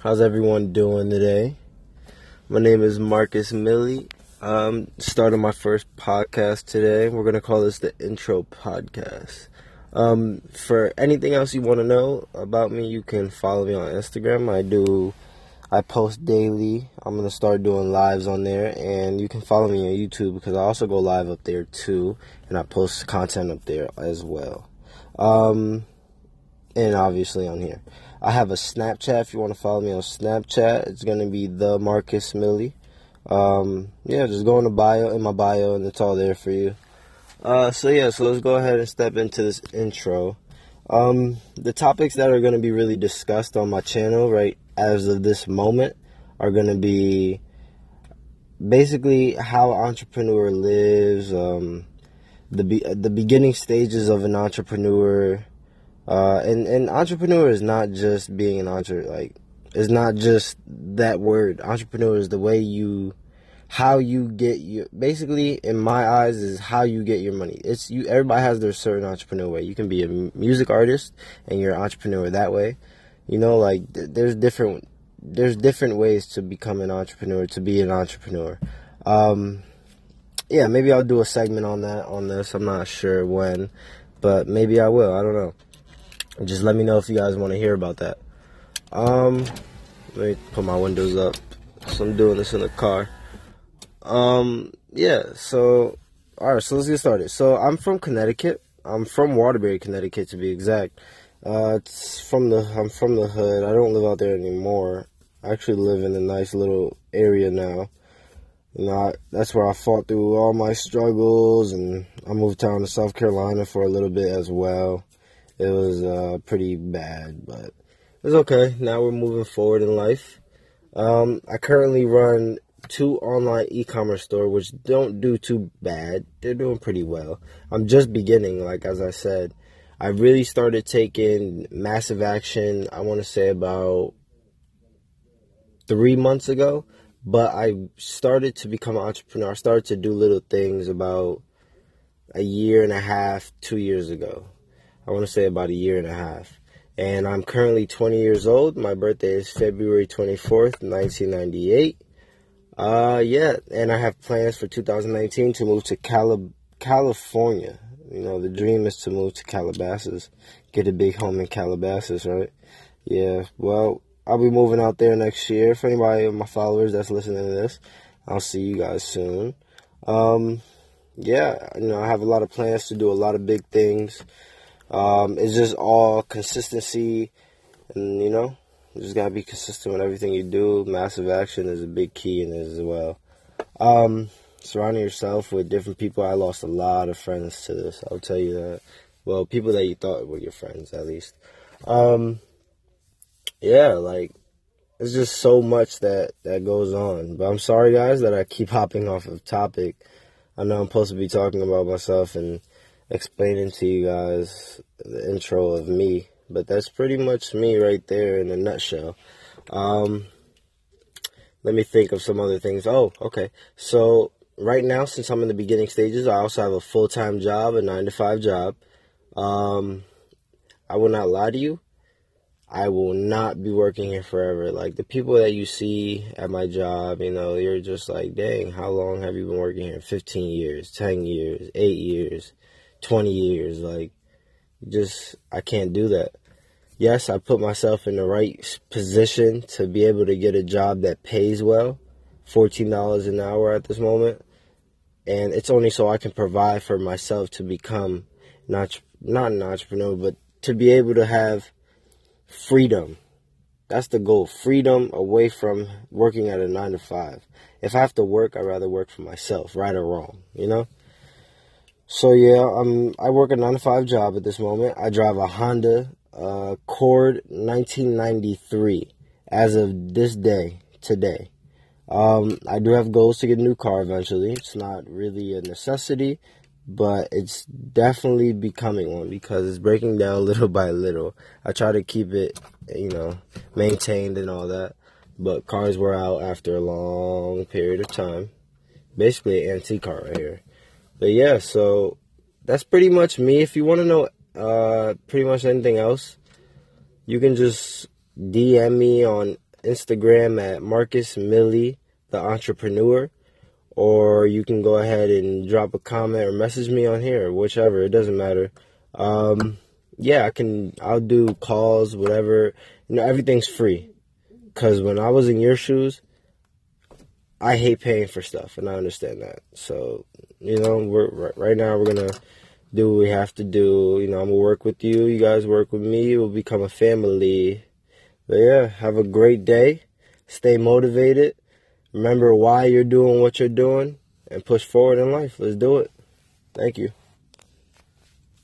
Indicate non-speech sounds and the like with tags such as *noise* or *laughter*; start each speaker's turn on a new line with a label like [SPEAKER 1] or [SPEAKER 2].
[SPEAKER 1] How's everyone doing today? My name is Marcus Milli. I'm starting my first podcast today. We're going to call this the intro podcast. Um, for anything else you want to know about me, you can follow me on Instagram. I do, I post daily. I'm going to start doing lives on there, and you can follow me on YouTube because I also go live up there too, and I post content up there as well. Um, and obviously on here. I have a Snapchat if you want to follow me on Snapchat. It's going to be the Marcus Milli. Um, yeah, just go in the bio, in my bio, and it's all there for you. Uh, so yeah, so let's go ahead and step into this intro. Um, the topics that are going to be really discussed on my channel right as of this moment are going to be basically how entrepreneur lives, um, the be- the beginning stages of an entrepreneur, uh, and and entrepreneur is not just being an entrepreneur. Like it's not just that word. Entrepreneur is the way you, how you get your. Basically, in my eyes, is how you get your money. It's you. Everybody has their certain entrepreneur way. You can be a music artist and you're an entrepreneur that way. You know, like th- there's different there's different ways to become an entrepreneur to be an entrepreneur. Um, yeah, maybe I'll do a segment on that on this. I'm not sure when, but maybe I will. I don't know. Just let me know if you guys want to hear about that. Um, let me put my windows up. So I'm doing this in the car. Um, yeah. So, all right. So let's get started. So I'm from Connecticut. I'm from Waterbury, Connecticut, to be exact. Uh, it's from the I'm from the hood. I don't live out there anymore. I actually live in a nice little area now. You know, I, that's where I fought through all my struggles, and I moved down to South Carolina for a little bit as well. It was uh, pretty bad, but it's okay. Now we're moving forward in life. Um, I currently run two online e-commerce store which don't do too bad. They're doing pretty well. I'm just beginning, like as I said. I really started taking massive action. I want to say about three months ago, but I started to become an entrepreneur. I started to do little things about a year and a half, two years ago. I want to say about a year and a half. And I'm currently 20 years old. My birthday is February 24th, 1998. Uh, yeah, and I have plans for 2019 to move to Cali- California. You know, the dream is to move to Calabasas, get a big home in Calabasas, right? Yeah, well, I'll be moving out there next year. For anybody of my followers that's listening to this, I'll see you guys soon. Um, yeah, you know, I have a lot of plans to do a lot of big things. Um, it's just all consistency, and you know, you just gotta be consistent with everything you do. Massive action is a big key in it as well. Um, surrounding yourself with different people. I lost a lot of friends to this. I'll tell you that. Well, people that you thought were your friends, at least. Um, yeah, like it's just so much that that goes on. But I'm sorry, guys, that I keep hopping off of topic. I know I'm supposed to be talking about myself and explaining to you guys the intro of me, but that's pretty much me right there in a nutshell. Um, let me think of some other things. Oh, okay. So right now, since I'm in the beginning stages, I also have a full time job, a nine to five job. Um, I will not lie to you. I will not be working here forever. Like the people that you see at my job, you know, you're just like, dang, how long have you been working here? 15 years, 10 years, 8 years, 20 years. Like, just, I can't do that. Yes, I put myself in the right position to be able to get a job that pays well, $14 an hour at this moment. And it's only so I can provide for myself to become not, not an entrepreneur, but to be able to have freedom. That's the goal. Freedom away from working at a nine to five. If I have to work, I'd rather work for myself, right or wrong, you know? So yeah, um, I work a nine to five job at this moment. I drive a Honda uh, Accord 1993 as of this day, today. Um, I do have goals to get a new car eventually. It's not really a necessity, but it's definitely becoming one because it's breaking down *laughs* little by little. I try to keep it, you know, maintained and all that, but cars were out after a long period of time. Basically, an antique car right here. But yeah, so that's pretty much me. If you want to know uh, pretty much anything else, you can just DM me on Instagram at Marcus Milli, the entrepreneur, or you can go ahead and drop a comment or message me on here, whichever. It doesn't matter. Um, yeah, I can. I'll do calls, whatever. You know, everything's free. Cause when I was in your shoes, I hate paying for stuff, and I understand that. So, you know, we're right now we're gonna do what we have to do. You know, I'm gonna work with you. You guys work with me. We'll become a family. But yeah, have a great day. Stay motivated. Remember why you're doing what you're doing, and push forward in life. Let's do it. Thank you.